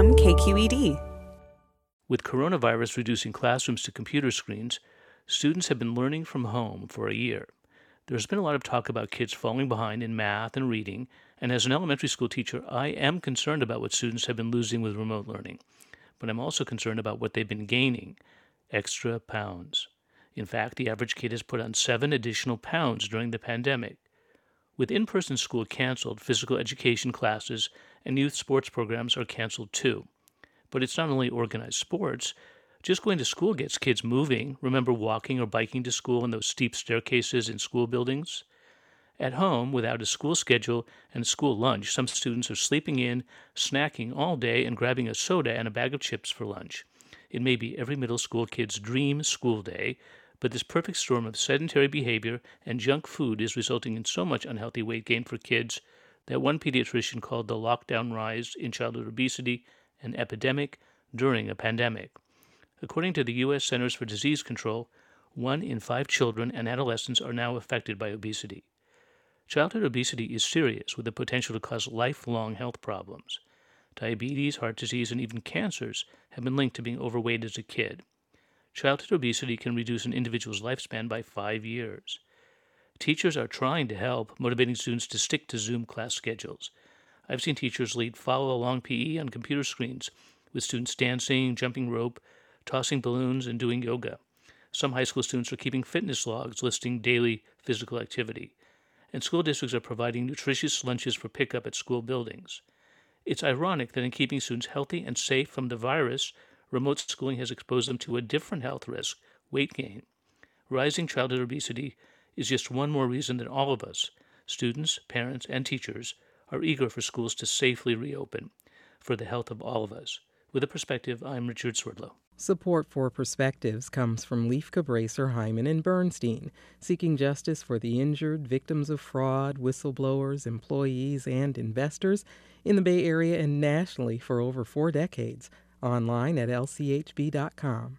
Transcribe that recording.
From KQED. With coronavirus reducing classrooms to computer screens, Students have been learning from home for a year. There's been a lot of talk about kids falling behind in math and reading, and as an elementary school teacher, I am concerned about what students have been losing with remote learning. But I'm also concerned about what they've been gaining extra pounds. In fact, the average kid has put on seven additional pounds during the pandemic. With in person school canceled, physical education classes and youth sports programs are canceled too. But it's not only organized sports, just going to school gets kids moving. Remember walking or biking to school in those steep staircases in school buildings? At home, without a school schedule and school lunch, some students are sleeping in, snacking all day, and grabbing a soda and a bag of chips for lunch. It may be every middle school kid's dream school day, but this perfect storm of sedentary behavior and junk food is resulting in so much unhealthy weight gain for kids that one pediatrician called the lockdown rise in childhood obesity an epidemic during a pandemic. According to the U.S. Centers for Disease Control, one in five children and adolescents are now affected by obesity. Childhood obesity is serious with the potential to cause lifelong health problems. Diabetes, heart disease, and even cancers have been linked to being overweight as a kid. Childhood obesity can reduce an individual's lifespan by five years. Teachers are trying to help, motivating students to stick to Zoom class schedules. I've seen teachers lead follow along PE on computer screens, with students dancing, jumping rope, tossing balloons, and doing yoga. Some high school students are keeping fitness logs listing daily physical activity. And school districts are providing nutritious lunches for pickup at school buildings. It's ironic that in keeping students healthy and safe from the virus, remote schooling has exposed them to a different health risk weight gain. Rising childhood obesity is just one more reason that all of us, students, parents, and teachers, are eager for schools to safely reopen for the health of all of us. With a perspective, I'm Richard Swerdlow. Support for Perspectives comes from Lieff Cabraser, Heimann, and Bernstein, seeking justice for the injured, victims of fraud, whistleblowers, employees, and investors in the Bay Area and nationally for over four decades. Online at lchb.com.